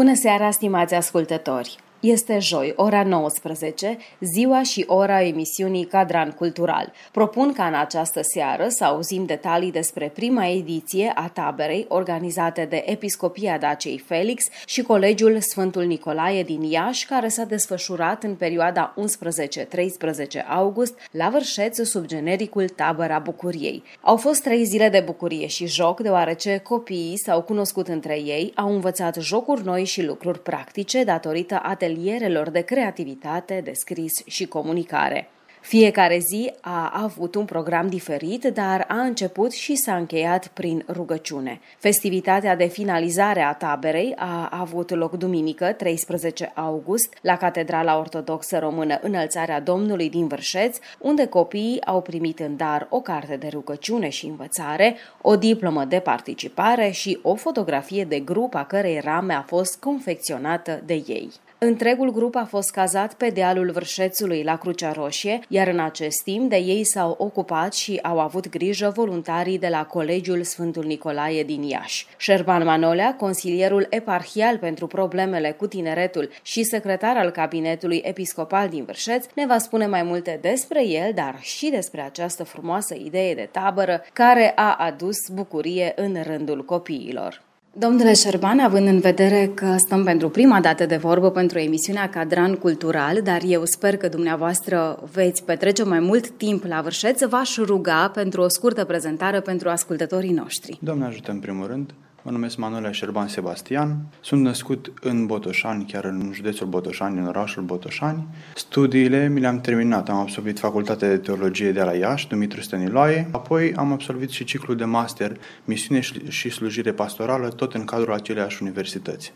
Bună seara, stimați ascultători! Este joi, ora 19, ziua și ora emisiunii Cadran Cultural. Propun ca în această seară să auzim detalii despre prima ediție a taberei organizate de Episcopia Dacei Felix și Colegiul Sfântul Nicolae din Iași, care s-a desfășurat în perioada 11-13 august la Vârșeț sub genericul Tabăra Bucuriei. Au fost trei zile de bucurie și joc, deoarece copiii s-au cunoscut între ei, au învățat jocuri noi și lucruri practice datorită atelierului atelierelor de creativitate, de scris și comunicare. Fiecare zi a avut un program diferit, dar a început și s-a încheiat prin rugăciune. Festivitatea de finalizare a taberei a avut loc duminică, 13 august, la Catedrala Ortodoxă Română Înălțarea Domnului din Vârșeț, unde copiii au primit în dar o carte de rugăciune și învățare, o diplomă de participare și o fotografie de grup a cărei rame a fost confecționată de ei. Întregul grup a fost cazat pe dealul Vârșețului la Crucea Roșie, iar în acest timp de ei s-au ocupat și au avut grijă voluntarii de la Colegiul Sfântul Nicolae din Iași. Șerban Manolea, consilierul eparhial pentru problemele cu tineretul și secretar al cabinetului episcopal din Vârșeț, ne va spune mai multe despre el, dar și despre această frumoasă idee de tabără care a adus bucurie în rândul copiilor. Domnule Șerban, având în vedere că stăm pentru prima dată de vorbă pentru emisiunea Cadran Cultural, dar eu sper că dumneavoastră veți petrece mai mult timp la Vârșeț, v-aș ruga pentru o scurtă prezentare pentru ascultătorii noștri. Doamne ajută în primul rând. Mă numesc Manuel Șerban Sebastian. Sunt născut în Botoșani, chiar în județul Botoșani, în orașul Botoșani. Studiile mi le-am terminat. Am absolvit facultatea de teologie de la Iași, Dumitru Stăniloae. Apoi am absolvit și ciclul de master Misiune și slujire pastorală, tot în cadrul aceleiași universități.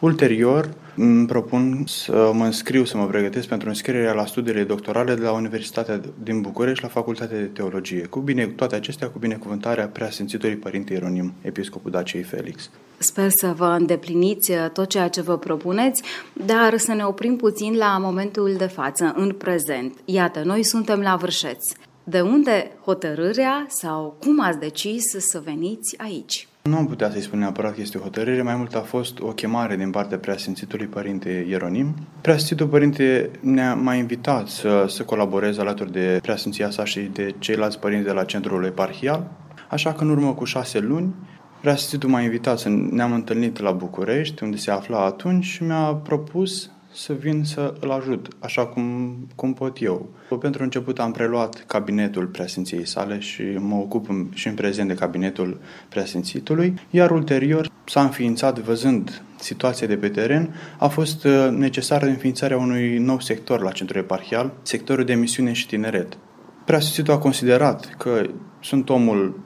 Ulterior, îmi propun să mă înscriu, să mă pregătesc pentru înscrierea la studiile doctorale de la Universitatea din București, la Facultatea de Teologie, cu bine, toate acestea cu binecuvântarea preasfințitului Părinte Ieronim, Episcopul Daciei Felix. Sper să vă îndepliniți uh, tot ceea ce vă propuneți, dar să ne oprim puțin la momentul de față, în prezent. Iată, noi suntem la Vârșeț. De unde hotărârea sau cum ați decis să veniți aici? Nu am putea să-i spun neapărat că este o hotărâre, mai mult a fost o chemare din partea preasfințitului Părinte Ieronim. Preasfințitul Părinte ne-a mai invitat să, să colaborez alături de preasfinția sa și de ceilalți părinți de la centrul eparhial, așa că în urmă cu șase luni Preasfințitul m-a invitat să ne-am întâlnit la București, unde se afla atunci și mi-a propus să vin să îl ajut, așa cum, cum pot eu. Pentru început am preluat cabinetul preasfinției sale și mă ocup în, și în prezent de cabinetul preasfințitului, iar ulterior s-a înființat, văzând situația de pe teren, a fost uh, necesară înființarea unui nou sector la centrul eparhial, sectorul de misiune și tineret. Preasfințitul a considerat că sunt omul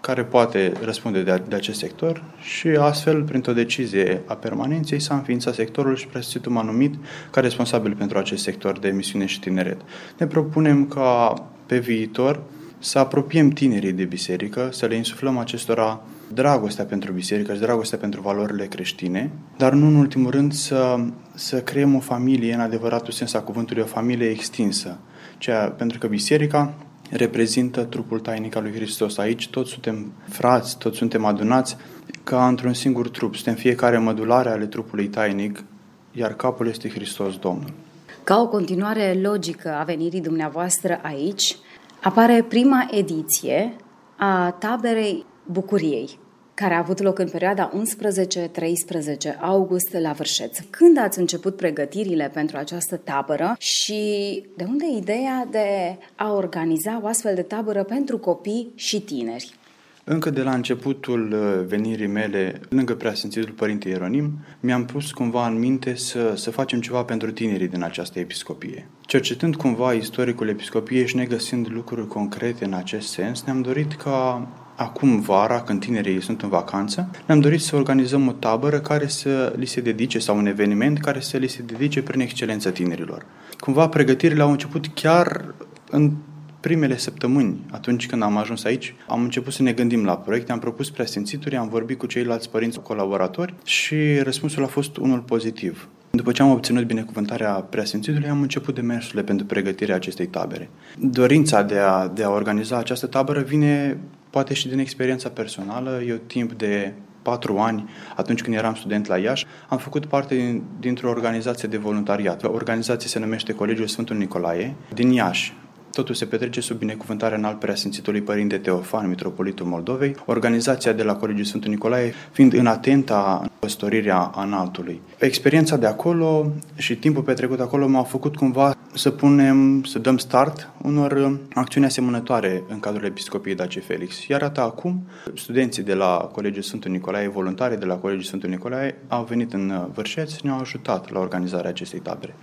care poate răspunde de, de acest sector și astfel, printr-o decizie a permanenței, s-a înființat sectorul și prestitutul m-a numit ca responsabil pentru acest sector de emisiune și tineret. Ne propunem ca pe viitor să apropiem tinerii de biserică, să le insuflăm acestora dragostea pentru biserică și dragostea pentru valorile creștine, dar nu în ultimul rând să, să creăm o familie în adevăratul sens a cuvântului, o familie extinsă. Ceea, pentru că biserica reprezintă trupul tainic al lui Hristos. Aici toți suntem frați, toți suntem adunați ca într-un singur trup. Suntem fiecare mădulare ale trupului tainic, iar capul este Hristos Domnul. Ca o continuare logică a venirii dumneavoastră aici, apare prima ediție a taberei Bucuriei, care a avut loc în perioada 11-13 august la Vârșeț. Când ați început pregătirile pentru această tabără și de unde ideea de a organiza o astfel de tabără pentru copii și tineri? Încă de la începutul uh, venirii mele lângă preasfințitul Părinte Ieronim, mi-am pus cumva în minte să, să facem ceva pentru tinerii din această episcopie. Cercetând cumva istoricul episcopiei și negăsind lucruri concrete în acest sens, ne-am dorit ca acum vara, când tinerii sunt în vacanță, ne-am dorit să organizăm o tabără care să li se dedice sau un eveniment care să li se dedice prin excelență tinerilor. Cumva pregătirile au început chiar în primele săptămâni, atunci când am ajuns aici, am început să ne gândim la proiecte, am propus preasfințituri, am vorbit cu ceilalți părinți colaboratori și răspunsul a fost unul pozitiv. După ce am obținut binecuvântarea preasfințitului, am început demersurile pentru pregătirea acestei tabere. Dorința de a, de a organiza această tabără vine poate și din experiența personală. Eu timp de patru ani, atunci când eram student la Iași, am făcut parte din, dintr-o organizație de voluntariat. Organizația se numește Colegiul Sfântul Nicolae din Iași. Totul se petrece sub binecuvântarea înalt preasfințitului Părinte Teofan, Mitropolitul Moldovei, organizația de la Colegiul Sfântul Nicolae fiind în atenta păstorirea înaltului. Experiența de acolo și timpul petrecut acolo m-a făcut cumva să punem, să dăm start unor acțiuni asemănătoare în cadrul Episcopiei Dace Felix. Iar atât acum, studenții de la Colegiul Sfântul Nicolae, voluntari de la Colegiul Sfântul Nicolae, au venit în Vârșeț și ne-au ajutat la organizarea acestei tabere.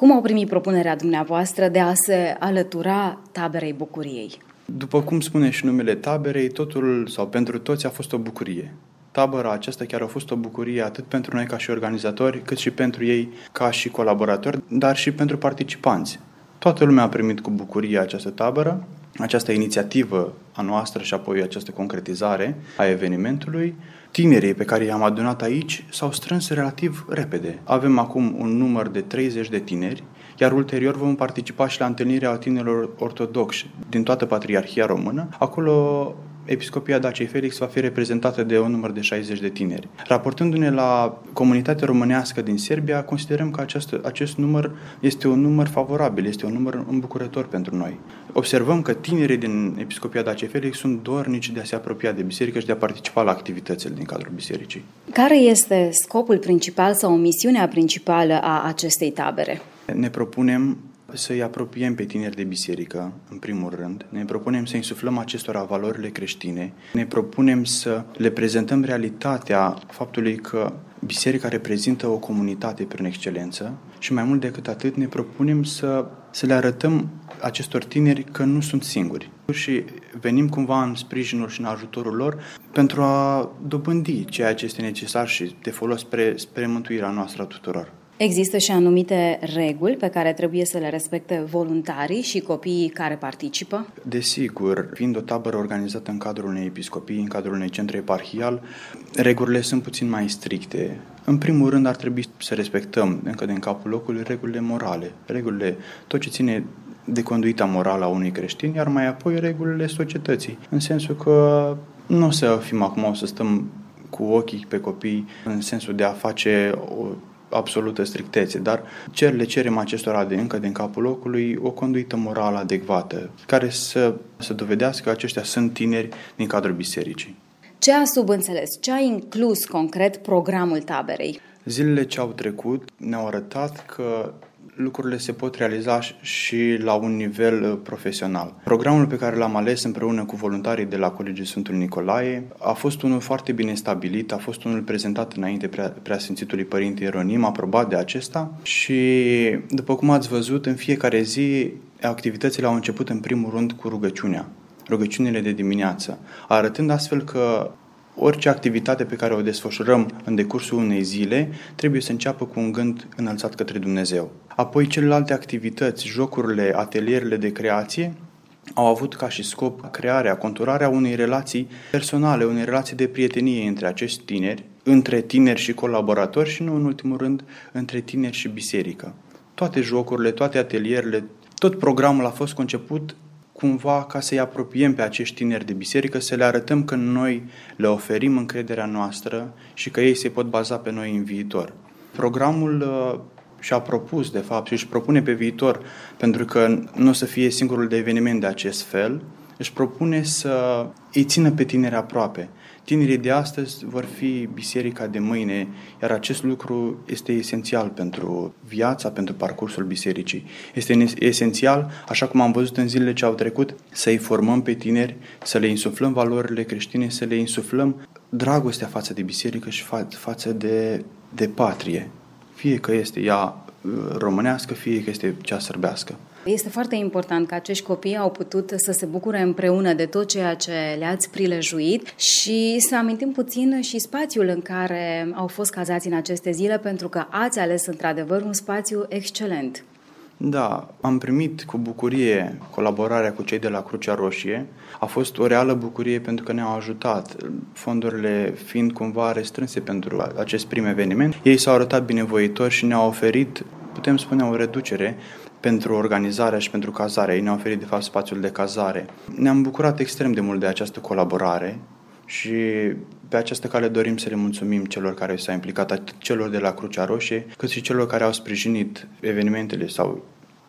Cum au primit propunerea dumneavoastră de a se alătura taberei bucuriei? După cum spune și numele taberei, totul sau pentru toți a fost o bucurie. Tabăra aceasta chiar a fost o bucurie atât pentru noi ca și organizatori, cât și pentru ei ca și colaboratori, dar și pentru participanți. Toată lumea a primit cu bucurie această tabără, această inițiativă a noastră și apoi această concretizare a evenimentului Tinerii pe care i-am adunat aici s-au strâns relativ repede. Avem acum un număr de 30 de tineri, iar ulterior vom participa și la întâlnirea tinerilor ortodoxi din toată Patriarhia Română. Acolo Episcopia Dacei Felix va fi reprezentată de un număr de 60 de tineri. Raportându-ne la comunitatea românească din Serbia, considerăm că acest, acest număr este un număr favorabil, este un număr îmbucurător pentru noi. Observăm că tinerii din Episcopia Dacei Felix sunt dornici de a se apropia de biserică și de a participa la activitățile din cadrul bisericii. Care este scopul principal sau misiunea principală a acestei tabere? Ne propunem să-i apropiem pe tineri de biserică, în primul rând. Ne propunem să insuflăm acestora valorile creștine. Ne propunem să le prezentăm realitatea faptului că biserica reprezintă o comunitate prin excelență și mai mult decât atât ne propunem să, să le arătăm acestor tineri că nu sunt singuri și venim cumva în sprijinul și în ajutorul lor pentru a dobândi ceea ce este necesar și de folos spre, spre mântuirea noastră a tuturor. Există și anumite reguli pe care trebuie să le respecte voluntarii și copiii care participă? Desigur, fiind o tabără organizată în cadrul unei episcopii, în cadrul unei centre eparhial, regulile sunt puțin mai stricte. În primul rând ar trebui să respectăm încă din capul locului regulile morale, regulile, tot ce ține de conduita morală a unui creștin, iar mai apoi regulile societății, în sensul că nu o să fim acum, o să stăm cu ochii pe copii în sensul de a face o absolută strictețe, dar cer, le cerem acestora de încă din capul locului o conduită morală adecvată, care să, să dovedească că aceștia sunt tineri din cadrul bisericii. Ce a subînțeles? Ce a inclus concret programul taberei? Zilele ce au trecut ne-au arătat că lucrurile se pot realiza și la un nivel uh, profesional. Programul pe care l-am ales împreună cu voluntarii de la Colegiul Sfântul Nicolae a fost unul foarte bine stabilit, a fost unul prezentat înainte prea, preasfințitului Părinte Ieronim, aprobat de acesta și, după cum ați văzut, în fiecare zi activitățile au început în primul rând cu rugăciunea rugăciunile de dimineață, arătând astfel că Orice activitate pe care o desfășurăm în decursul unei zile trebuie să înceapă cu un gând înălțat către Dumnezeu. Apoi celelalte activități, jocurile, atelierele de creație, au avut ca și scop crearea, conturarea unei relații personale, unei relații de prietenie între acești tineri, între tineri și colaboratori și nu în ultimul rând între tineri și biserică. Toate jocurile, toate atelierele, tot programul a fost conceput cumva ca să-i apropiem pe acești tineri de biserică, să le arătăm că noi le oferim încrederea noastră și că ei se pot baza pe noi în viitor. Programul uh, și-a propus, de fapt, și își propune pe viitor, pentru că nu o să fie singurul de eveniment de acest fel, își propune să îi țină pe tineri aproape, Tinerii de astăzi vor fi biserica de mâine, iar acest lucru este esențial pentru viața, pentru parcursul bisericii. Este esențial, așa cum am văzut în zilele ce au trecut, să-i formăm pe tineri, să le insuflăm valorile creștine, să le insuflăm dragostea față de biserică și fa- față de, de patrie. Fie că este ea românească, fie că este cea sărbească. Este foarte important că acești copii au putut să se bucure împreună de tot ceea ce le-ați prilejuit și să amintim puțin și spațiul în care au fost cazați în aceste zile, pentru că ați ales într-adevăr un spațiu excelent. Da, am primit cu bucurie colaborarea cu cei de la Crucea Roșie. A fost o reală bucurie pentru că ne-au ajutat, fondurile fiind cumva restrânse pentru acest prim eveniment. Ei s-au arătat binevoitori și ne-au oferit, putem spune, o reducere pentru organizarea și pentru cazare. Ei ne-au oferit, de fapt, spațiul de cazare. Ne-am bucurat extrem de mult de această colaborare și pe această cale dorim să le mulțumim celor care s-au implicat, atât celor de la Crucea Roșie, cât și celor care au sprijinit evenimentele sau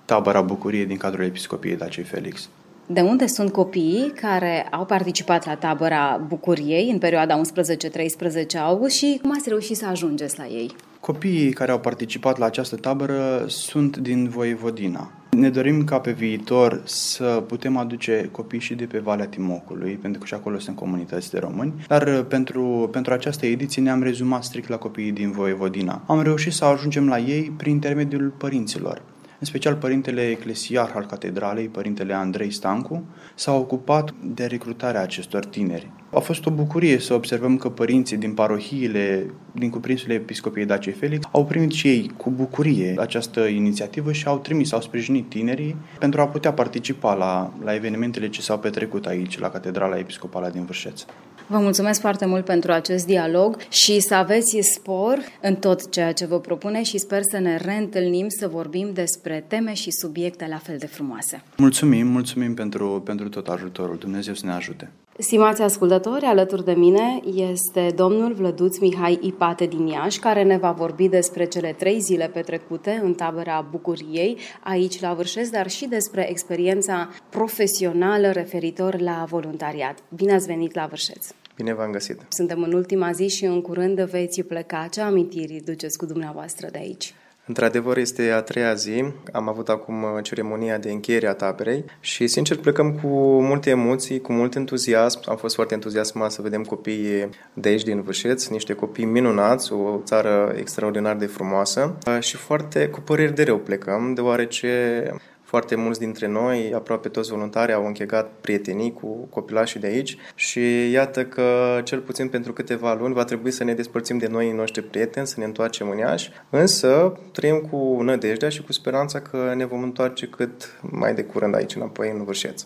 tabăra bucuriei din cadrul Episcopiei Dacei Felix. De unde sunt copiii care au participat la tabăra bucuriei în perioada 11-13 august și cum ați reușit să ajungeți la ei? Copiii care au participat la această tabără sunt din Voievodina. Ne dorim ca pe viitor să putem aduce copii și de pe Valea Timocului, pentru că și acolo sunt comunități de români, dar pentru, pentru această ediție ne-am rezumat strict la copiii din Voievodina. Am reușit să ajungem la ei prin intermediul părinților. În special părintele eclesiar al catedralei, părintele Andrei Stancu, s-a ocupat de recrutarea acestor tineri. A fost o bucurie să observăm că părinții din parohiile din cuprinsul Episcopiei Dacei Felix au primit și ei cu bucurie această inițiativă și au trimis, au sprijinit tinerii pentru a putea participa la, la evenimentele ce s-au petrecut aici, la Catedrala Episcopală din Vârșeț. Vă mulțumesc foarte mult pentru acest dialog și să aveți spor în tot ceea ce vă propune și sper să ne reîntâlnim să vorbim despre teme și subiecte la fel de frumoase. Mulțumim, mulțumim pentru, pentru tot ajutorul. Dumnezeu să ne ajute. Stimați ascultători, alături de mine este domnul Vlăduț Mihai Ipate din Iași, care ne va vorbi despre cele trei zile petrecute în tabăra Bucuriei, aici la Vârșesc, dar și despre experiența profesională referitor la voluntariat. Bine ați venit la Vârșeț! Bine v-am găsit! Suntem în ultima zi și în curând veți pleca. Ce amintiri duceți cu dumneavoastră de aici? Într-adevăr, este a treia zi. Am avut acum uh, ceremonia de încheiere a taberei și, sincer, plecăm cu multe emoții, cu mult entuziasm. Am fost foarte entuziasmat să vedem copiii de aici, din Vâșeț, niște copii minunați, o țară extraordinar de frumoasă uh, și foarte cu păreri de rău plecăm, deoarece foarte mulți dintre noi, aproape toți voluntari, au închegat prietenii cu copilașii de aici și iată că, cel puțin pentru câteva luni, va trebui să ne despărțim de noi noștri prieteni, să ne întoarcem în Iași, însă trăim cu nădejdea și cu speranța că ne vom întoarce cât mai de curând aici înapoi în Vârșeț.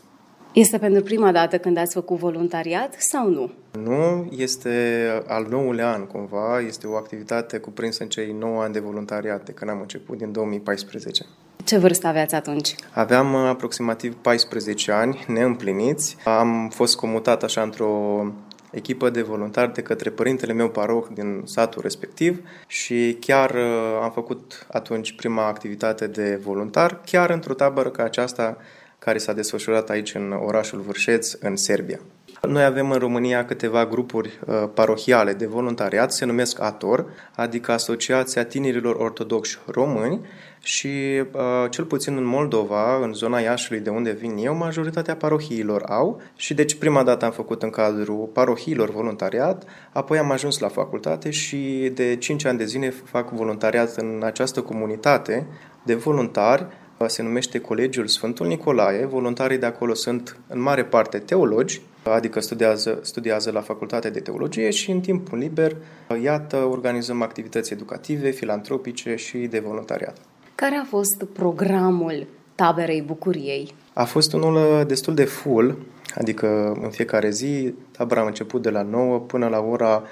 Este pentru prima dată când ați făcut voluntariat sau nu? Nu, este al nouălea an cumva, este o activitate cuprinsă în cei 9 ani de voluntariat de când am început, din 2014. Ce vârstă aveați atunci? Aveam uh, aproximativ 14 ani neîmpliniți. Am fost comutat așa într-o echipă de voluntari de către părintele meu paroh din satul respectiv și chiar uh, am făcut atunci prima activitate de voluntar, chiar într-o tabără ca aceasta care s-a desfășurat aici în orașul Vârșeț, în Serbia. Noi avem în România câteva grupuri uh, parohiale de voluntariat, se numesc ATOR, adică Asociația Tinerilor Ortodoxi Români și uh, cel puțin în Moldova, în zona Iașului de unde vin eu, majoritatea parohiilor au și deci prima dată am făcut în cadrul parohiilor voluntariat, apoi am ajuns la facultate și de 5 ani de zile fac voluntariat în această comunitate de voluntari se numește Colegiul Sfântul Nicolae. Voluntarii de acolo sunt în mare parte teologi, adică studiază, studiază la Facultatea de Teologie și în timpul liber, iată, organizăm activități educative, filantropice și de voluntariat. Care a fost programul taberei bucuriei? A fost unul destul de full, adică în fiecare zi tabăra a început de la 9 până la ora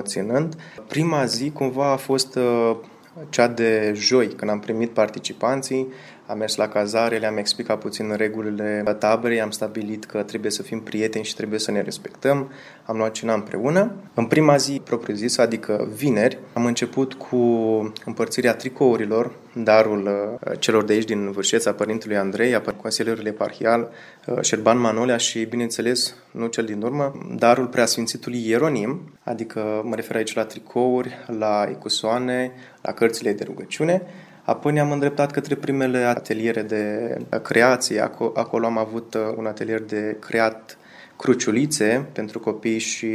8-9 ținând. Prima zi cumva a fost cea de joi, când am primit participanții, am mers la cazare, le-am explicat puțin regulile taberei, am stabilit că trebuie să fim prieteni și trebuie să ne respectăm, am luat cina împreună. În prima zi propriu-zis, adică vineri, am început cu împărțirea tricourilor, darul uh, celor de aici din Vârșeța, Părintelui Andrei, a consilierului eparhial, uh, Șerban Manolea și, bineînțeles, nu cel din urmă, darul preasfințitului Ieronim, adică mă refer aici la tricouri, la icusoane, la cărțile de rugăciune, Apoi ne-am îndreptat către primele ateliere de creație. Acolo am avut uh, un atelier de creat cruciulițe pentru copii și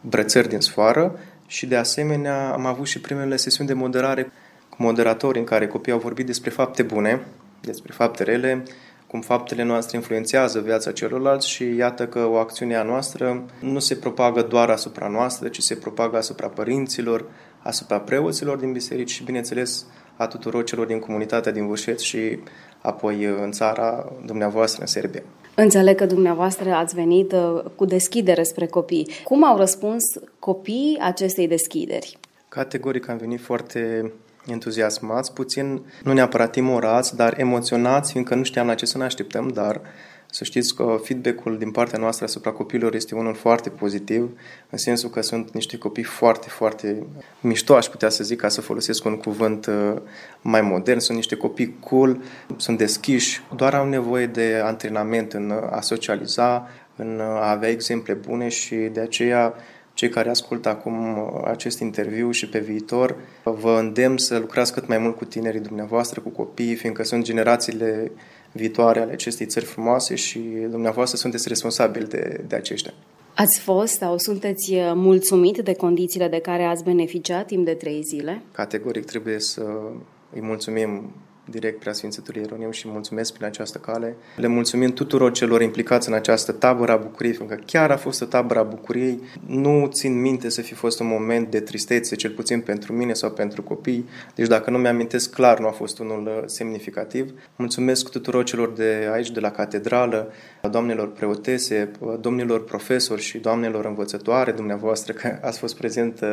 brățări din sfoară și de asemenea am avut și primele sesiuni de moderare moderatori în care copiii au vorbit despre fapte bune, despre fapte rele, cum faptele noastre influențează viața celorlalți și iată că o acțiune a noastră nu se propagă doar asupra noastră, ci se propagă asupra părinților, asupra preoților din biserici și, bineînțeles, a tuturor celor din comunitatea din Vârșeț și apoi în țara dumneavoastră, în Serbia. Înțeleg că dumneavoastră ați venit uh, cu deschidere spre copii. Cum au răspuns copiii acestei deschideri? Categoric am venit foarte entuziasmați, puțin, nu neapărat timorați, dar emoționați, fiindcă nu știam la ce să ne așteptăm, dar să știți că feedback-ul din partea noastră asupra copiilor este unul foarte pozitiv, în sensul că sunt niște copii foarte, foarte mișto, aș putea să zic, ca să folosesc un cuvânt uh, mai modern. Sunt niște copii cool, sunt deschiși, doar au nevoie de antrenament în a socializa, în a avea exemple bune și de aceea cei care ascultă acum uh, acest interviu și pe viitor, vă îndemn să lucrați cât mai mult cu tinerii dumneavoastră, cu copiii, fiindcă sunt generațiile viitoare ale acestei țări frumoase și dumneavoastră sunteți responsabili de, de aceștia. Ați fost sau sunteți uh, mulțumit de condițiile de care ați beneficiat timp de trei zile? Categoric trebuie să îi mulțumim direct Preasfințitului Ieronim și mulțumesc prin această cale. Le mulțumim tuturor celor implicați în această tabără a bucuriei, fiindcă chiar a fost o tabără a bucuriei. Nu țin minte să fi fost un moment de tristețe, cel puțin pentru mine sau pentru copii. Deci dacă nu mi-amintesc clar, nu a fost unul uh, semnificativ. Mulțumesc tuturor celor de aici, de la catedrală, doamnelor preotese, domnilor profesori și doamnelor învățătoare, dumneavoastră, că ați fost prezent uh,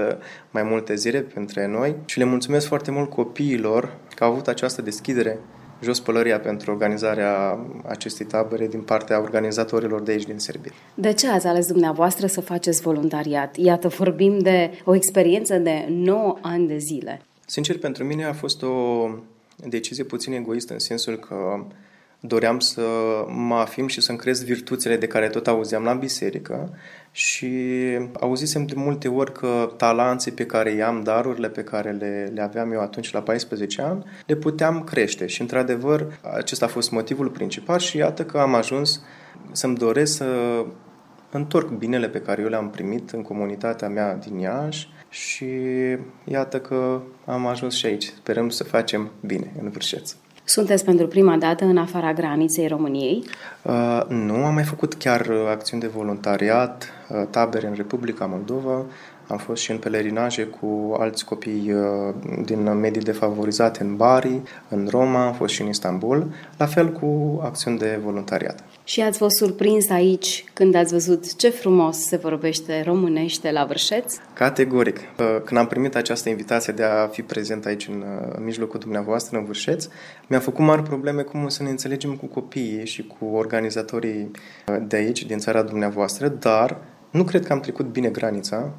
mai multe zile pentru noi. Și le mulțumesc foarte mult copiilor că au avut această deschidere jos pălăria pentru organizarea acestei tabere din partea organizatorilor de aici din Serbia. De ce ați ales dumneavoastră să faceți voluntariat? Iată, vorbim de o experiență de 9 ani de zile. Sincer, pentru mine a fost o decizie puțin egoistă în sensul că doream să mă afim și să-mi cresc virtuțile de care tot auzeam la biserică și auzisem de multe ori că talanții pe care i-am, darurile pe care le, le aveam eu atunci la 14 ani, le puteam crește și într-adevăr acesta a fost motivul principal și iată că am ajuns să-mi doresc să întorc binele pe care eu le-am primit în comunitatea mea din Iași și iată că am ajuns și aici. Sperăm să facem bine în Vârșeț. Sunteți pentru prima dată în afara graniței României? Uh, nu, am mai făcut chiar uh, acțiuni de voluntariat, uh, tabere în Republica Moldova, am fost și în pelerinaje cu alți copii uh, din medii defavorizate în Bari, în Roma, am fost și în Istanbul, la fel cu acțiuni de voluntariat. Și ați fost surprins aici când ați văzut ce frumos se vorbește românește la Vârșeț? Categoric. Uh, când am primit această invitație de a fi prezent aici în, uh, în mijlocul dumneavoastră, în Vârșeț, mi-a făcut mari probleme cum să ne înțelegem cu copiii și cu organizatorii de aici, din țara dumneavoastră, dar nu cred că am trecut bine granița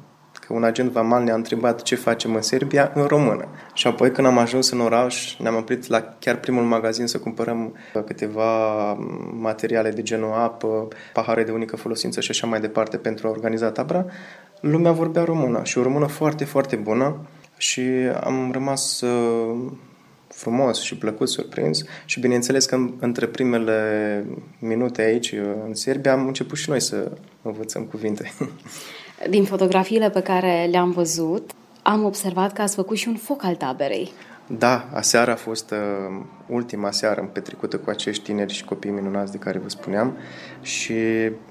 că un agent vamal ne-a întrebat ce facem în Serbia în română. Și apoi când am ajuns în oraș, ne-am oprit la chiar primul magazin să cumpărăm uh, câteva materiale de genul apă, pahare de unică folosință și așa mai departe pentru a organiza tabra. Lumea vorbea română și o română foarte, foarte bună și am rămas uh, frumos și plăcut surprins și bineînțeles că între primele minute aici uh, în Serbia am început și noi să învățăm cuvinte. Din fotografiile pe care le-am văzut, am observat că ați făcut și un foc al taberei. Da, aseară a fost uh, ultima seară petrecută cu acești tineri și copii minunați de care vă spuneam și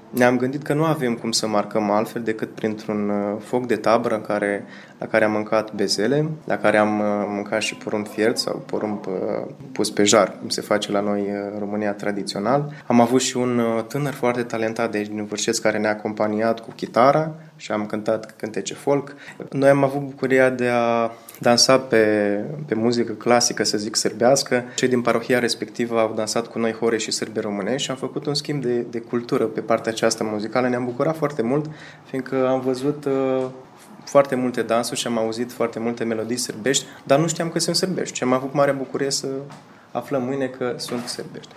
ne-am gândit că nu avem cum să marcăm altfel decât printr-un uh, foc de tabără în care, la care am mâncat bezele, la care am uh, mâncat și porumb fiert sau porumb uh, pus pe jar, cum se face la noi în România tradițional. Am avut și un tânăr foarte talentat de aici din Vârșeț care ne-a acompaniat cu chitara și am cântat cântece folk. Noi am avut bucuria de a dansa pe, pe muzică clasică, să zic sărbească. Cei din parohia respectivă au dansat cu noi hore și sârbe românești și am făcut un schimb de, de cultură pe partea aceasta muzicală. Ne-am bucurat foarte mult, fiindcă am văzut uh, foarte multe dansuri și am auzit foarte multe melodii sârbești, dar nu știam că sunt sârbești și am avut mare bucurie să aflăm mâine că sunt sârbești.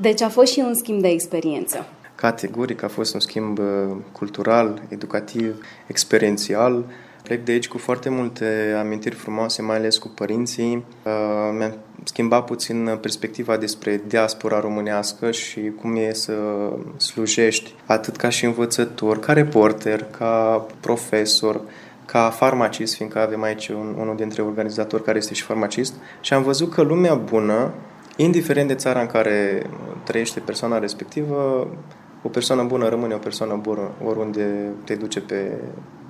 Deci a fost și un schimb de experiență. Categoric a fost un schimb uh, cultural, educativ, experiențial. Plec de aici cu foarte multe amintiri frumoase, mai ales cu părinții. Uh, mi-am schimbat puțin perspectiva despre diaspora românească și cum e să slujești atât ca și învățător, ca reporter, ca profesor, ca farmacist, fiindcă avem aici un, unul dintre organizatori care este și farmacist, și am văzut că lumea bună, indiferent de țara în care trăiește persoana respectivă, o persoană bună rămâne o persoană bună oriunde te duce pe,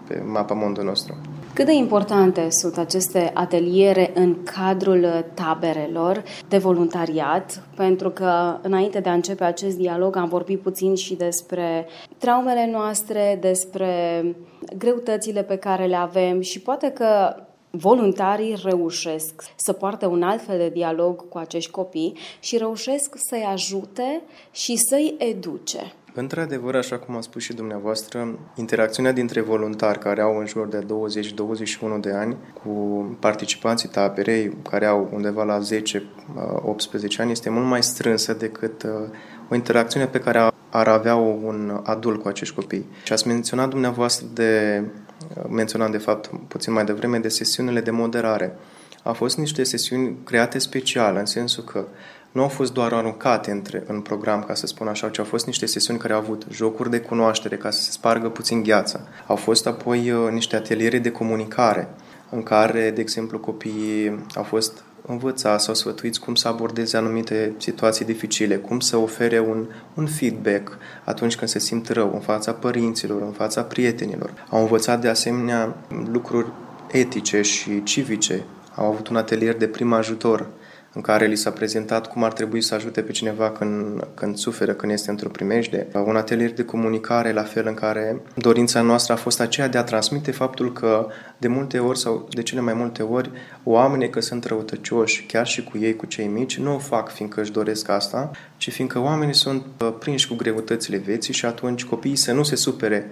pe mapa mondului nostru. Cât de importante sunt aceste ateliere în cadrul taberelor de voluntariat? Pentru că înainte de a începe acest dialog am vorbit puțin și despre traumele noastre, despre greutățile pe care le avem și poate că voluntarii reușesc să poarte un alt fel de dialog cu acești copii și reușesc să-i ajute și să-i educe. Într-adevăr, așa cum a spus și dumneavoastră, interacțiunea dintre voluntari care au în jur de 20-21 de ani cu participanții taberei care au undeva la 10-18 ani este mult mai strânsă decât uh, o interacțiune pe care ar avea un adult cu acești copii. Și ați menționat dumneavoastră de, uh, menționat de fapt puțin mai devreme, de sesiunile de moderare. Au fost niște sesiuni create special, în sensul că nu au fost doar aruncate între, în program, ca să spun așa, ci au fost niște sesiuni care au avut jocuri de cunoaștere ca să se spargă puțin gheața. Au fost apoi uh, niște ateliere de comunicare, în care, de exemplu, copiii au fost învățați sau sfătuiți cum să abordeze anumite situații dificile, cum să ofere un, un feedback atunci când se simt rău în fața părinților, în fața prietenilor. Au învățat de asemenea lucruri etice și civice. Au avut un atelier de prim ajutor în care li s-a prezentat cum ar trebui să ajute pe cineva când, când suferă, când este într-o primejde. Un atelier de comunicare, la fel în care dorința noastră a fost aceea de a transmite faptul că de multe ori sau de cele mai multe ori oamenii că sunt răutăcioși, chiar și cu ei, cu cei mici, nu o fac fiindcă își doresc asta, ci fiindcă oamenii sunt uh, prinși cu greutățile vieții și atunci copiii să nu se supere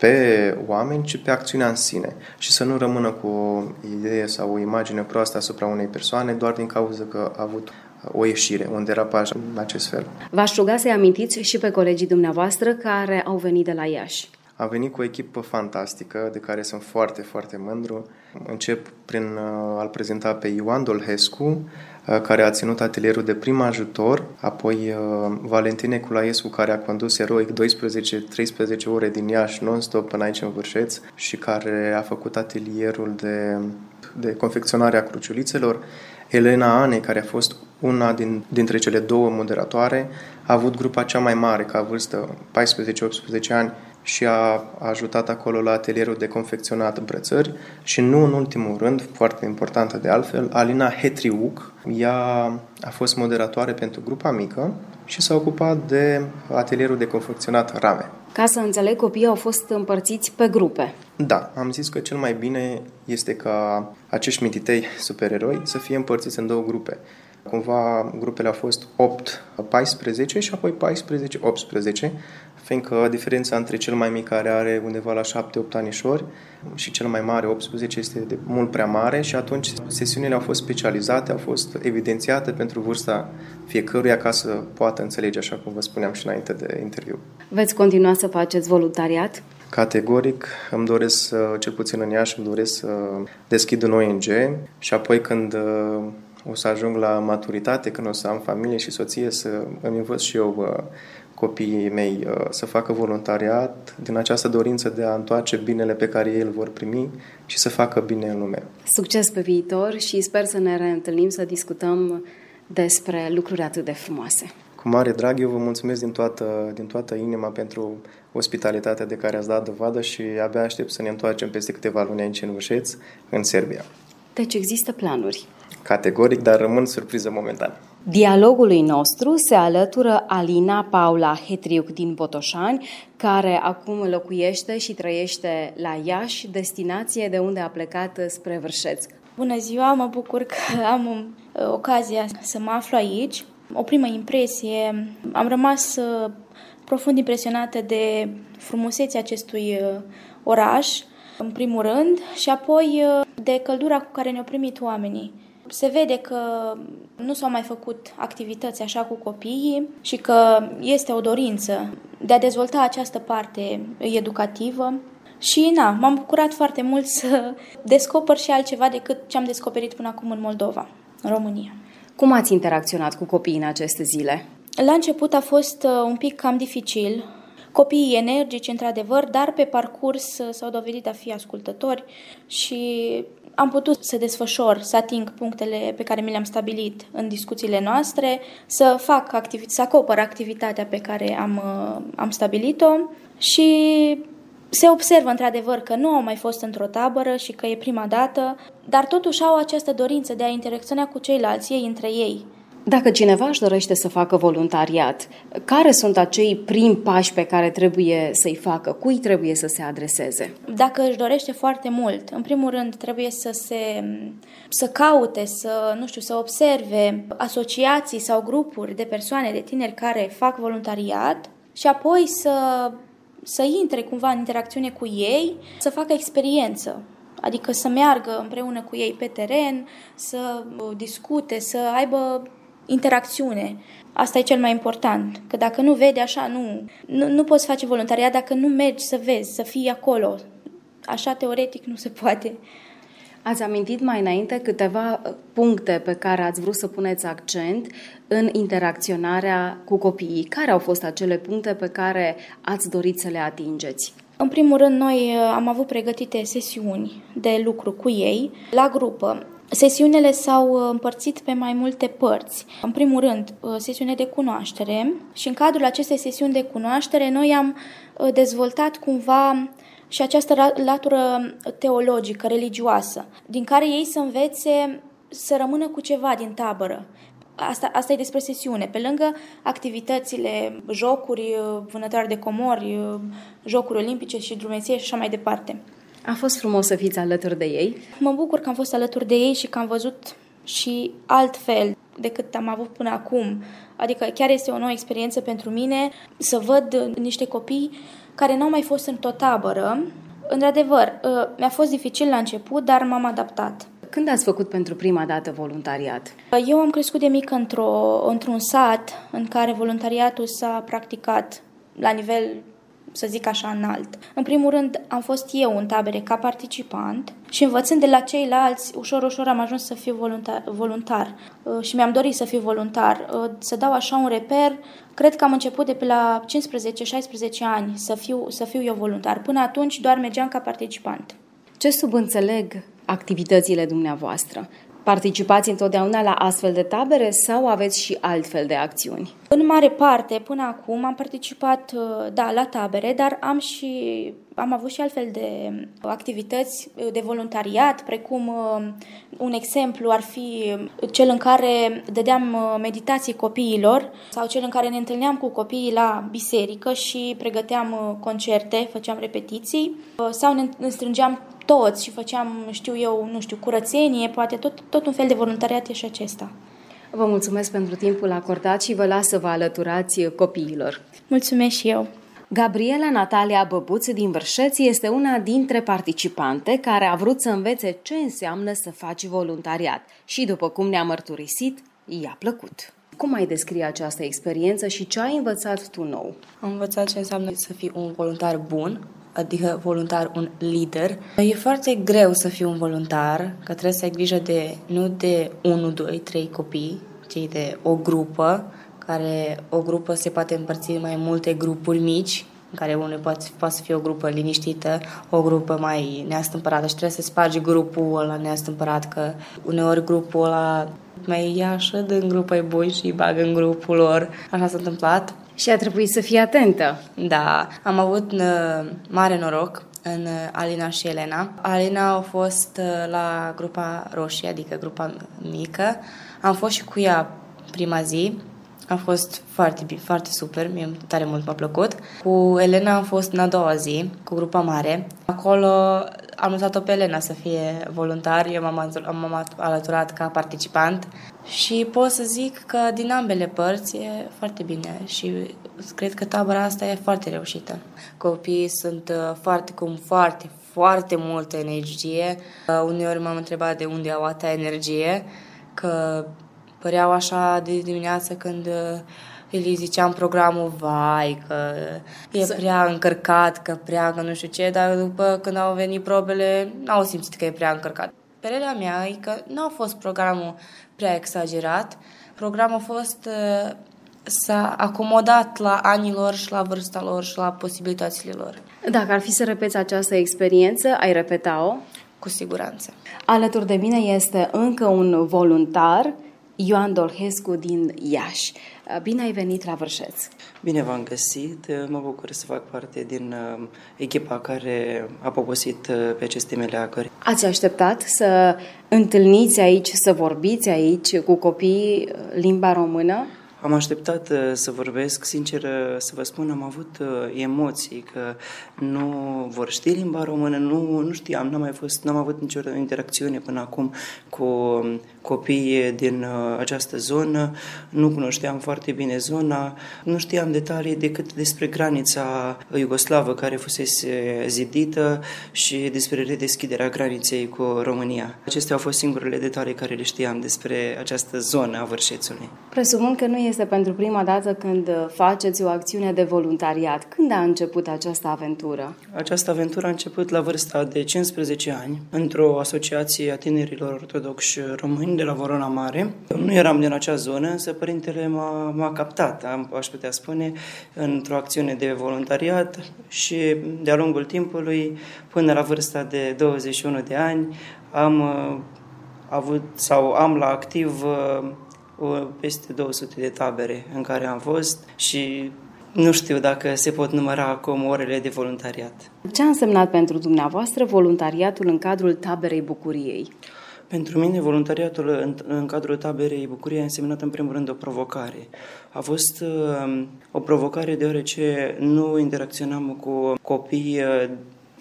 pe oameni, ci pe acțiunea în sine și să nu rămână cu o idee sau o imagine proastă asupra unei persoane doar din cauza că a avut o ieșire, un derapaj în acest fel. V-aș ruga să-i amintiți și pe colegii dumneavoastră care au venit de la Iași. A venit cu o echipă fantastică, de care sunt foarte, foarte mândru. Încep prin uh, a-l prezenta pe Ioan Dolhescu, uh, care a ținut atelierul de prim ajutor, apoi uh, Valentin Eculaescu, care a condus eroic 12-13 ore din Iași non-stop până aici în Vârșeț și care a făcut atelierul de, de confecționare a cruciulițelor, Elena Ane, care a fost una din, dintre cele două moderatoare, a avut grupa cea mai mare, ca vârstă 14-18 ani, și a ajutat acolo la atelierul de confecționat brățări. Și nu în ultimul rând, foarte importantă de altfel, Alina Hetriuc, ea a fost moderatoare pentru grupa mică și s-a ocupat de atelierul de confecționat rame. Ca să înțeleg, copiii au fost împărțiți pe grupe. Da, am zis că cel mai bine este ca acești mititei supereroi să fie împărțiți în două grupe. Cumva grupele au fost 8-14 și apoi 14-18, fiindcă diferența între cel mai mic care are undeva la 7-8 anișori și cel mai mare, 18, este de mult prea mare și atunci sesiunile au fost specializate, au fost evidențiate pentru vârsta fiecăruia ca să poată înțelege, așa cum vă spuneam și înainte de interviu. Veți continua să faceți voluntariat? Categoric îmi doresc, cel puțin în Iași, îmi doresc să deschid un ONG și apoi când o să ajung la maturitate, când o să am familie și soție, să îmi învăț și eu uh, copiii mei uh, să facă voluntariat din această dorință de a întoarce binele pe care ei îl vor primi și să facă bine în lume. Succes pe viitor și sper să ne reîntâlnim să discutăm despre lucruri atât de frumoase. Cu mare drag, eu vă mulțumesc din toată, din toată inima pentru ospitalitatea de care ați dat dovadă și abia aștept să ne întoarcem peste câteva luni aici în Ușeț, în Serbia. Deci există planuri. Categoric, dar rămân surpriză momentan. Dialogului nostru se alătură Alina Paula Hetriuc din Botoșani, care acum locuiește și trăiește la Iași, destinație de unde a plecat spre Vârșeț. Bună ziua, mă bucur că am uh, ocazia să mă aflu aici. O primă impresie, am rămas uh, profund impresionată de frumusețea acestui uh, oraș, în primul rând, și apoi de căldura cu care ne-au primit oamenii se vede că nu s-au mai făcut activități așa cu copiii și că este o dorință de a dezvolta această parte educativă. Și na, m-am bucurat foarte mult să descoper și altceva decât ce am descoperit până acum în Moldova, în România. Cum ați interacționat cu copiii în aceste zile? La început a fost uh, un pic cam dificil, copiii energici, într-adevăr, dar pe parcurs uh, s-au dovedit a fi ascultători și am putut să desfășor, să ating punctele pe care mi le-am stabilit în discuțiile noastre, să fac activi- să acopăr activitatea pe care am, uh, am stabilit-o și se observă într-adevăr că nu au mai fost într-o tabără și că e prima dată, dar totuși au această dorință de a interacționa cu ceilalți, ei între ei. Dacă cineva își dorește să facă voluntariat, care sunt acei primi pași pe care trebuie să-i facă? Cui trebuie să se adreseze? Dacă își dorește foarte mult, în primul rând trebuie să se să caute, să, nu știu, să observe asociații sau grupuri de persoane, de tineri care fac voluntariat și apoi să să intre cumva în interacțiune cu ei, să facă experiență. Adică să meargă împreună cu ei pe teren, să discute, să aibă interacțiune. Asta e cel mai important, că dacă nu vede așa, nu, nu, nu poți face voluntariat dacă nu mergi să vezi, să fii acolo. Așa teoretic nu se poate. Ați amintit mai înainte câteva uh, puncte pe care ați vrut să puneți accent în interacționarea cu copiii. Care au fost acele puncte pe care ați dorit să le atingeți? În primul rând, noi uh, am avut pregătite sesiuni de lucru cu ei la grupă. Sesiunile s-au uh, împărțit pe mai multe părți. În primul rând, sesiune de cunoaștere și în cadrul acestei sesiuni de cunoaștere noi am dezvoltat cumva și această latură teologică, religioasă, din care ei să învețe să rămână cu ceva din tabără. Asta, asta e despre sesiune. Pe lângă activitățile, jocuri, vânătoare de comori, jocuri olimpice și drumeție și așa mai departe. A fost frumos să fiți alături de ei? Mă bucur că am fost alături de ei și că am văzut și altfel decât am avut până acum. Adică chiar este o nouă experiență pentru mine să văd niște copii care n-au mai fost într-o tabără. Într-adevăr, ă, mi-a fost dificil la început, dar m-am adaptat. Când ați făcut pentru prima dată voluntariat? Eu am crescut de mică într-o, într-un sat în care voluntariatul s-a practicat la nivel să zic așa, înalt. În primul rând, am fost eu în tabere ca participant și învățând de la ceilalți, ușor, ușor am ajuns să fiu voluntar, voluntar uh, și mi-am dorit să fiu voluntar. Uh, să dau așa un reper, cred că am început de pe la 15-16 ani să fiu, să fiu eu voluntar. Până atunci doar mergeam ca participant. Ce subînțeleg activitățile dumneavoastră? Participați întotdeauna la astfel de tabere sau aveți și altfel de acțiuni? În mare parte, până acum, am participat, uh, da, la tabere, dar am și am avut și altfel de activități de voluntariat, precum uh, un exemplu ar fi cel în care dădeam uh, meditații copiilor sau cel în care ne întâlneam cu copiii la biserică și pregăteam concerte, făceam repetiții sau ne strângeam toți și făceam, știu eu, nu știu, curățenie, poate tot, tot un fel de voluntariat e și acesta. Vă mulțumesc pentru timpul acordat și vă las să vă alăturați copiilor. Mulțumesc și eu. Gabriela Natalia Băbuț din Vârșeți este una dintre participante care a vrut să învețe ce înseamnă să faci voluntariat și, după cum ne-a mărturisit, i-a plăcut. Cum ai descrie această experiență și ce ai învățat tu nou? Am învățat ce înseamnă să fii un voluntar bun, adică voluntar, un lider. E foarte greu să fii un voluntar, că trebuie să ai grijă de, nu de 1, 2, 3 copii, ci de o grupă, care o grupă se poate împărți în mai multe grupuri mici, în care unul poate, poate să fie o grupă liniștită, o grupă mai neastâmpărată și trebuie să spargi grupul ăla neastâmpărat, că uneori grupul ăla mai ia așa din grupul bun și îi bagă în grupul lor. Așa s-a întâmplat. Și a trebuit să fii atentă. Da, am avut uh, mare noroc în uh, Alina și Elena. Alina a fost uh, la grupa roșie, adică grupa mică. Am fost și cu ea prima zi. A fost foarte bine, foarte super, mie tare mult m-a plăcut. Cu Elena am fost în a doua zi, cu grupa mare. Acolo am lăsat-o pe Elena să fie voluntar, eu m-am, m-am alăturat ca participant și pot să zic că din ambele părți e foarte bine și cred că tabăra asta e foarte reușită. Copiii sunt uh, foarte, cum foarte, foarte multă energie. Uh, uneori m-am întrebat de unde au atâta energie, că păreau așa de dimineață când uh, îi ziceam programul, vai, că e prea încărcat, că prea, că nu știu ce, dar după când au venit probele, n-au simțit că e prea încărcat. Părerea mea e că nu a fost programul prea exagerat, programul a fost uh, s-a acomodat la anii lor și la vârsta lor și la posibilitățile lor. Dacă ar fi să repeți această experiență, ai repeta-o? Cu siguranță. Alături de mine este încă un voluntar, Ioan Dolhescu din Iași. Bine ai venit la Vârșeț! Bine v-am găsit! Mă bucur să fac parte din uh, echipa care a poposit uh, pe aceste meleagări. Ați așteptat să întâlniți aici, să vorbiți aici cu copiii limba română? Am așteptat uh, să vorbesc, sincer uh, să vă spun, am avut uh, emoții că nu vor ști limba română, nu, nu știam, n-am mai fost, n-am avut nicio interacțiune până acum cu um, copii din această zonă, nu cunoșteam foarte bine zona, nu știam detalii decât despre granița iugoslavă care fusese zidită și despre redeschiderea graniței cu România. Acestea au fost singurele detalii care le știam despre această zonă a Vârșețului. Presupun că nu este pentru prima dată când uh, faceți o acțiune de voluntariat. Când a început această aventură? Această aventură a început la vârsta de 15 ani, într-o asociație a tinerilor ortodoxi români de la Vorona Mare. Nu eram din acea zonă, însă părintele m-a, m-a captat, am, aș putea spune, într-o acțiune de voluntariat și de-a lungul timpului, până la vârsta de 21 de ani, am uh, avut sau am la activ uh, peste 200 de tabere în care am fost și nu știu dacă se pot număra acum orele de voluntariat. Ce a însemnat pentru dumneavoastră voluntariatul în cadrul taberei Bucuriei? Pentru mine, voluntariatul în, în cadrul taberei Bucuriei a însemnat în primul rând o provocare. A fost uh, o provocare deoarece nu interacționam cu copii uh,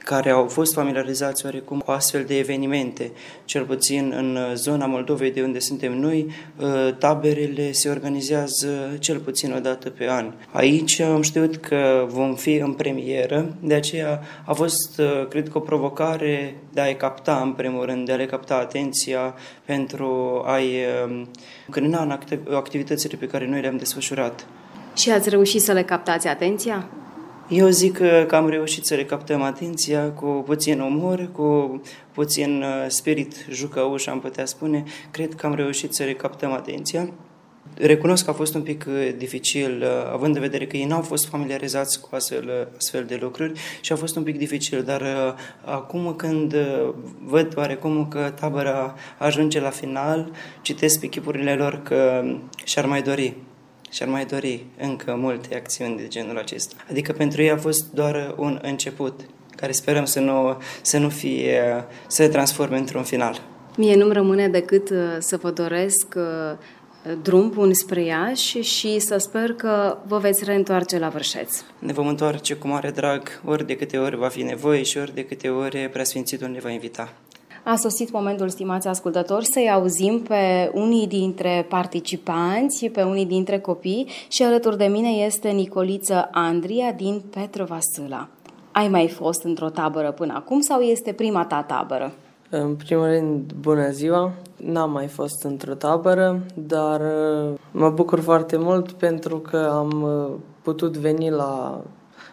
care au fost familiarizați oarecum cu astfel de evenimente. Cel puțin în zona Moldovei de unde suntem noi, ă, taberele se organizează cel puțin o dată pe an. Aici am știut că vom fi în premieră, de aceea a fost, ă, cred că, o provocare de a-i capta, în primul rând, de a le capta atenția pentru a-i ă, încărina în activitățile pe care noi le-am desfășurat. Și ați reușit să le captați atenția? Eu zic că am reușit să recaptăm atenția cu puțin umor, cu puțin uh, spirit jucăuș, am putea spune. Cred că am reușit să recaptăm atenția. Recunosc că a fost un pic uh, dificil, uh, având în vedere că ei n-au fost familiarizați cu astfel, astfel de lucruri și a fost un pic dificil, dar acum când văd oarecum că tabăra ajunge la final, citesc pe chipurile lor că și-ar mai dori și-ar mai dori încă multe acțiuni de genul acesta. Adică pentru ei a fost doar un început, care sperăm să nu, să nu fie, să se transforme într-un final. Mie nu-mi rămâne decât uh, să vă doresc uh, drum bun spre Iași și să sper că vă veți reîntoarce la Vârșeț. Ne vom întoarce cu mare drag ori de câte ori va fi nevoie și ori de câte ori Preasfințitul ne va invita. A sosit momentul, stimați ascultători, să-i auzim pe unii dintre participanți, pe unii dintre copii și alături de mine este Nicoliță Andria din Petrova Sâla. Ai mai fost într-o tabără până acum sau este prima ta tabără? În primul rând, bună ziua! N-am mai fost într-o tabără, dar uh, mă bucur foarte mult pentru că am uh, putut veni la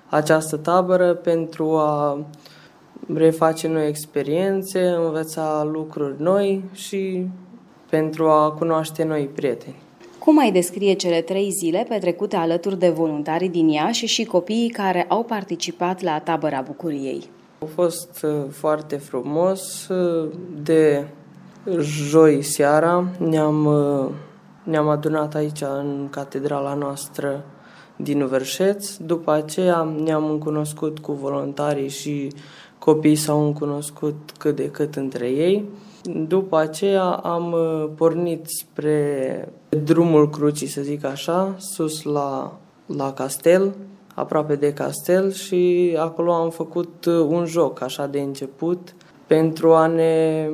această tabără pentru a reface noi experiențe, învăța lucruri noi și pentru a cunoaște noi prieteni. Cum ai descrie cele trei zile petrecute alături de voluntarii din Iași și copiii care au participat la tabăra bucuriei? A fost uh, foarte frumos. Uh, de joi seara ne-am, uh, ne-am adunat aici în catedrala noastră din Vârșeț. După aceea ne-am cunoscut cu voluntarii și Copiii s-au cunoscut cât de cât între ei. După aceea am uh, pornit spre drumul crucii, să zic așa, sus la, la castel, aproape de castel și acolo am făcut uh, un joc așa de început pentru a ne,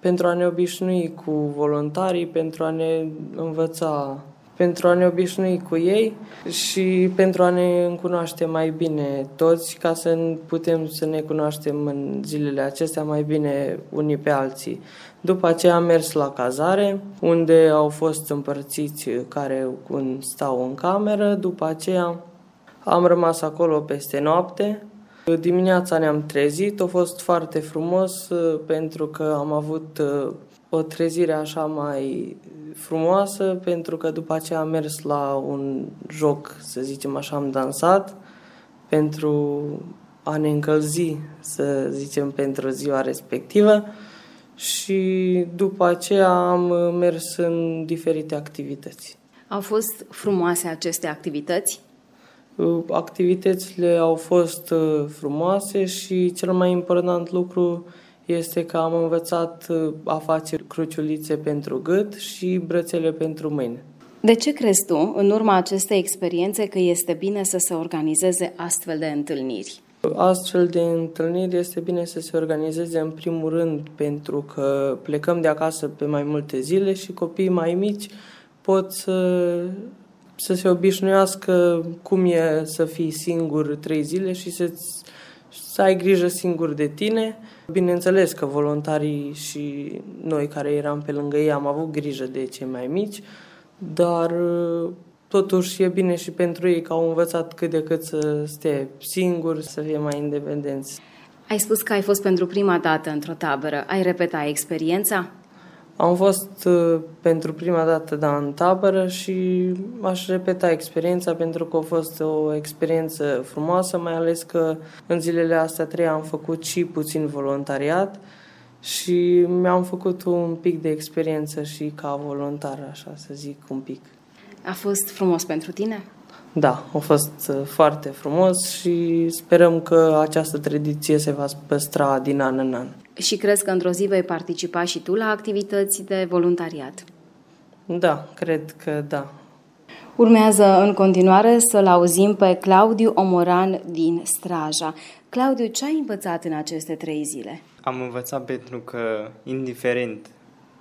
pentru a ne obișnui cu voluntarii, pentru a ne învăța pentru a ne obișnui cu ei și pentru a ne cunoaște mai bine toți, ca să putem să ne cunoaștem în zilele acestea mai bine unii pe alții. După aceea am mers la cazare, unde au fost împărțiți care stau în cameră. După aceea am rămas acolo peste noapte. Dimineața ne-am trezit, a fost foarte frumos uh, pentru că am avut uh, o trezire așa mai frumoasă, pentru că după aceea am mers la un joc, să zicem așa, am dansat pentru a ne încălzi, să zicem, pentru ziua respectivă și după aceea am mers în diferite activități. Au fost frumoase aceste activități? Activitățile au fost uh, frumoase și cel mai important lucru este că am învățat uh, a face cruciulițe pentru gât și brățele pentru mâini. De ce crezi tu, în urma acestei experiențe, că este bine să se organizeze astfel de întâlniri? Astfel de întâlniri este bine să se organizeze în primul rând pentru că plecăm de acasă pe mai multe zile și copiii mai mici pot să, să se obișnuiască cum e să fii singur trei zile și să, să ai grijă singur de tine. Bineînțeles că voluntarii și noi care eram pe lângă ei am avut grijă de cei mai mici, dar totuși e bine și pentru ei că au învățat cât de cât să stea singuri, să fie mai independenți. Ai spus că ai fost pentru prima dată într-o tabără. Ai repeta experiența? Am fost uh, pentru prima dată, da, în tabără și aș repeta experiența pentru că a fost o experiență frumoasă, mai ales că în zilele astea trei am făcut și puțin voluntariat și mi-am făcut un pic de experiență și ca voluntar, așa să zic, un pic. A fost frumos pentru tine? Da, a fost uh, foarte frumos și sperăm că această tradiție se va păstra din an în an. Și crezi că într-o zi vei participa și tu la activități de voluntariat? Da, cred că da. Urmează în continuare să-l auzim pe Claudiu Omoran din Straja. Claudiu, ce ai învățat în aceste trei zile? Am învățat pentru că, indiferent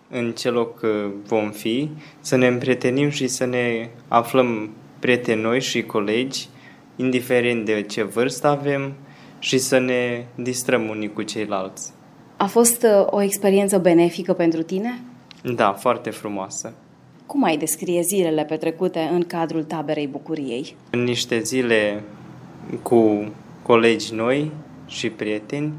în ce loc uh, vom fi, să ne împrietenim și să ne aflăm prieteni noi și colegi, indiferent de ce vârstă avem, și să ne distrăm unii cu ceilalți. A fost uh, o experiență benefică pentru tine? Da, foarte frumoasă. Cum ai descrie zilele petrecute în cadrul taberei bucuriei? În niște zile cu colegi noi și prieteni,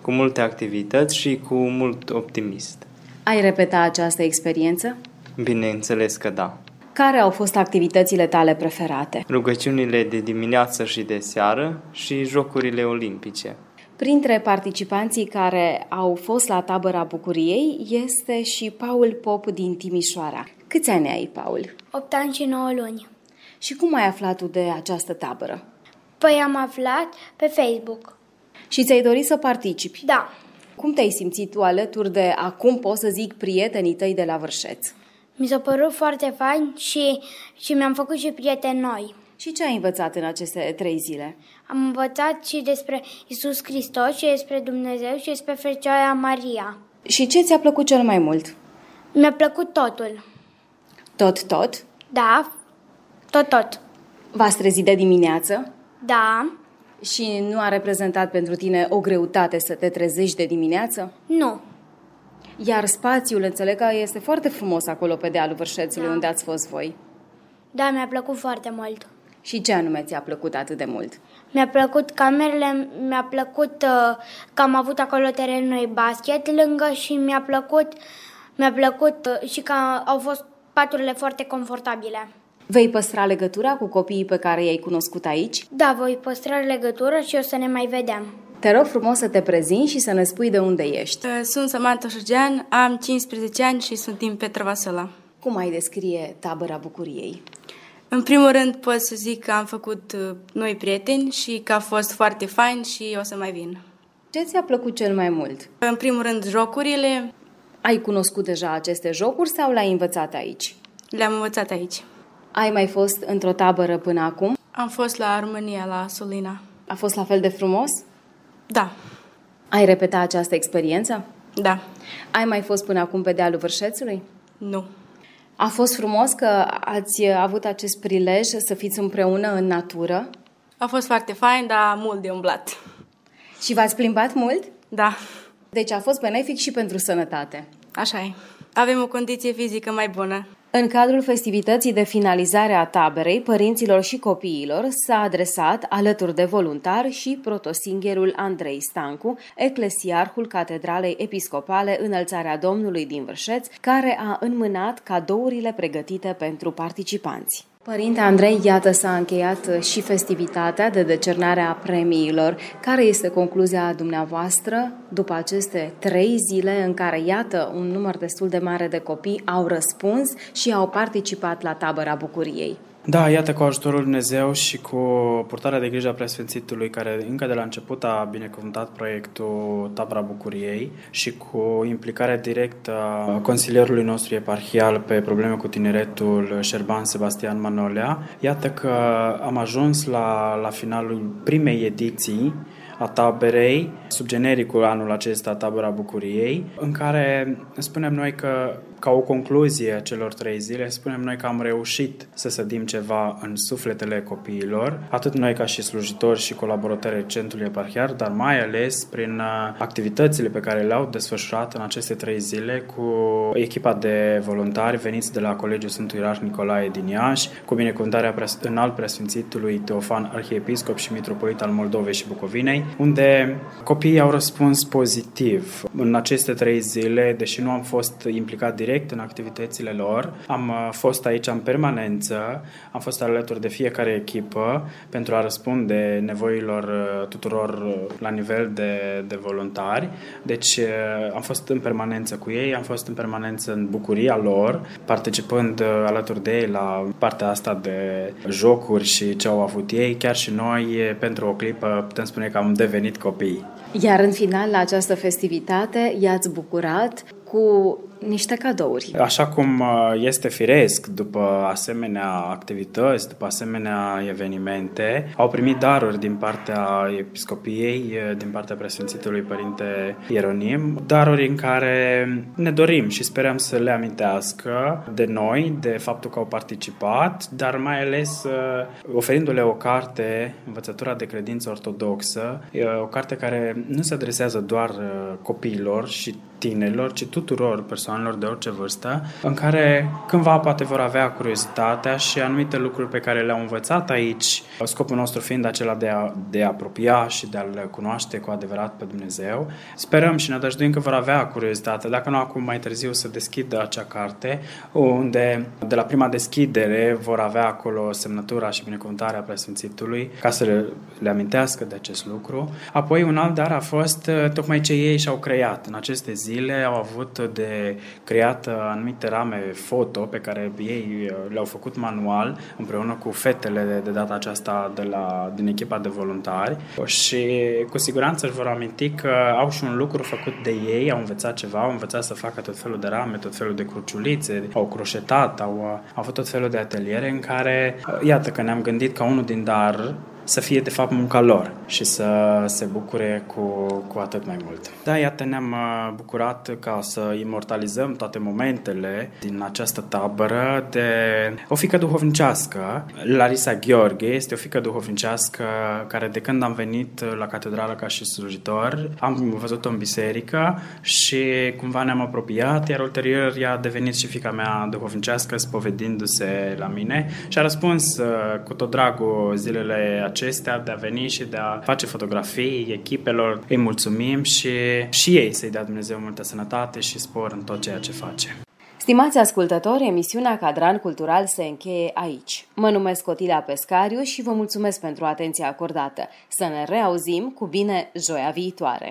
cu multe activități și cu mult optimist. Ai repeta această experiență? Bineînțeles că da. Care au fost activitățile tale preferate? Rugăciunile de dimineață și de seară și jocurile olimpice. Printre participanții care au fost la tabăra Bucuriei este și Paul Pop din Timișoara. Câți ani ai, Paul? 8 ani și 9 luni. Și cum ai aflat tu de această tabără? Păi am aflat pe Facebook. Și ți-ai dorit să participi? Da. Cum te-ai simțit tu alături de, acum pot să zic, prietenii tăi de la Vârșeț? Mi s-a părut foarte fain și, și mi-am făcut și prieteni noi. Și ce ai învățat în aceste trei zile? Am învățat și despre Isus Hristos, și despre Dumnezeu, și despre Fecioara Maria. Și ce ți-a plăcut cel mai mult? Mi-a plăcut totul. Tot, tot? Da, tot, tot. V-ați trezit de dimineață? Da. Și nu a reprezentat pentru tine o greutate să te trezești de dimineață? Nu. Iar spațiul, înțeleg că este foarte frumos acolo pe dealul Vârșețului, da. unde ați fost voi. Da, mi-a plăcut foarte mult. Și ce anume ți-a plăcut atât de mult? Mi-a plăcut camerele, mi-a plăcut uh, că am avut acolo terenul noi basket lângă și mi-a plăcut, mi-a plăcut uh, și că au fost paturile foarte confortabile. Vei păstra legătura cu copiii pe care i-ai cunoscut aici? Da, voi păstra legătură și o să ne mai vedem. Te rog frumos să te prezinți și să ne spui de unde ești. Sunt Samantha Șugean, am 15 ani și sunt din Petra Vasăla. Cum ai descrie tabăra bucuriei? În primul rând pot să zic că am făcut uh, noi prieteni și că a fost foarte fain și o să mai vin. Ce ți-a plăcut cel mai mult? În primul rând jocurile. Ai cunoscut deja aceste jocuri sau le-ai învățat aici? Le-am învățat aici. Ai mai fost într-o tabără până acum? Am fost la Armenia, la Solina. A fost la fel de frumos? Da. Ai repetat această experiență? Da. Ai mai fost până acum pe dealul Vârșețului? Nu. A fost frumos că ați avut acest prilej să fiți împreună în natură? A fost foarte fain, dar mult de umblat. Și v-ați plimbat mult? Da. Deci a fost benefic și pentru sănătate. Așa e. Avem o condiție fizică mai bună. În cadrul festivității de finalizare a taberei părinților și copiilor s-a adresat, alături de voluntari, și protosingherul Andrei Stancu, eclesiarhul Catedralei Episcopale Înălțarea Domnului din Vârșeț, care a înmânat cadourile pregătite pentru participanți. Părinte Andrei, iată s-a încheiat și festivitatea de decernare a premiilor. Care este concluzia dumneavoastră după aceste trei zile în care, iată, un număr destul de mare de copii au răspuns și au participat la tabăra bucuriei? Da, iată cu ajutorul Dumnezeu și cu purtarea de grijă a Preasfințitului, care încă de la început a binecuvântat proiectul Tabra Bucuriei și cu implicarea directă a consilierului nostru eparhial pe probleme cu tineretul Șerban Sebastian Manolea, iată că am ajuns la, la finalul primei ediții a taberei, sub genericul anul acesta Tabăra Bucuriei, în care spunem noi că ca o concluzie a celor trei zile, spunem noi că am reușit să sădim ceva în sufletele copiilor, atât noi ca și slujitori și colaboratori Centrului Eparhiar, dar mai ales prin uh, activitățile pe care le-au desfășurat în aceste trei zile cu echipa de voluntari veniți de la Colegiul Sfântul Ierarh Nicolae din Iași, cu binecuvântarea înalt preasfințitului Teofan Arhiepiscop și Mitropolit al Moldovei și Bucovinei, unde copiii au răspuns pozitiv. În aceste trei zile, deși nu am fost implicat direct direct în activitățile lor. Am uh, fost aici în permanență, am fost alături de fiecare echipă pentru a răspunde nevoilor uh, tuturor uh, la nivel de, de voluntari. Deci am fost în permanență cu ei, am fost în permanență în bucuria lor, participând alături de ei la partea asta de jocuri și ce au avut ei. Chiar și noi, pentru o clipă, putem spune că am devenit copii. Iar în final, la această festivitate, i-ați bucurat cu niște cadouri. Așa cum uh, este firesc după asemenea activități, după asemenea evenimente, au primit daruri din partea Episcopiei, uh, din partea Preasfințitului Părinte Ieronim, daruri în care ne dorim și sperăm să le amintească de noi, de faptul că au participat, dar mai ales uh, oferindu-le o carte, Învățătura de credință ortodoxă, o carte care nu se adresează doar copiilor și tinerilor, ci tuturor persoanelor de orice vârstă, în care cândva poate vor avea curiozitatea și anumite lucruri pe care le-au învățat aici, scopul nostru fiind acela de a, de a apropia și de a-L cunoaște cu adevărat pe Dumnezeu. Sperăm și ne dăjduim că vor avea curiozitate, dacă nu acum mai târziu să deschidă acea carte, unde de la prima deschidere vor avea acolo semnătura și binecuvântarea Preasfințitului, ca să le, le amintească de acest lucru. Apoi un alt dar a fost tocmai ce ei și-au creat în aceste zile zile au avut de creat anumite rame foto pe care ei uh, le-au făcut manual împreună cu fetele de, de data aceasta de la, din echipa de voluntari. Și cu siguranță își vor aminti că au și un lucru făcut de ei, au învățat ceva, au învățat să facă tot felul de rame, tot felul de cruciulițe, au croșetat, au, uh, au avut tot felul de ateliere în care, uh, iată că ne-am gândit ca unul din dar să fie de fapt munca lor și să se bucure cu, cu atât mai mult. Da, iată, ne-am uh, bucurat ca să imortalizăm toate momentele din această tabără de o fică duhovnicească. Larisa Gheorghe este o fică duhovnicească care de când am venit la catedrală ca și slujitor, am văzut-o în biserică și cumva ne-am apropiat, iar ulterior ea a devenit și fica mea duhovnicească spovedindu-se la mine și a răspuns uh, cu tot dragul zilele acestea, de a veni și de a face fotografii echipelor. Îi mulțumim și, și ei să-i dea Dumnezeu multă sănătate și spor în tot ceea ce face. Stimați ascultători, emisiunea Cadran Cultural se încheie aici. Mă numesc Cotilia Pescariu și vă mulțumesc pentru atenția acordată. Să ne reauzim cu bine joia viitoare!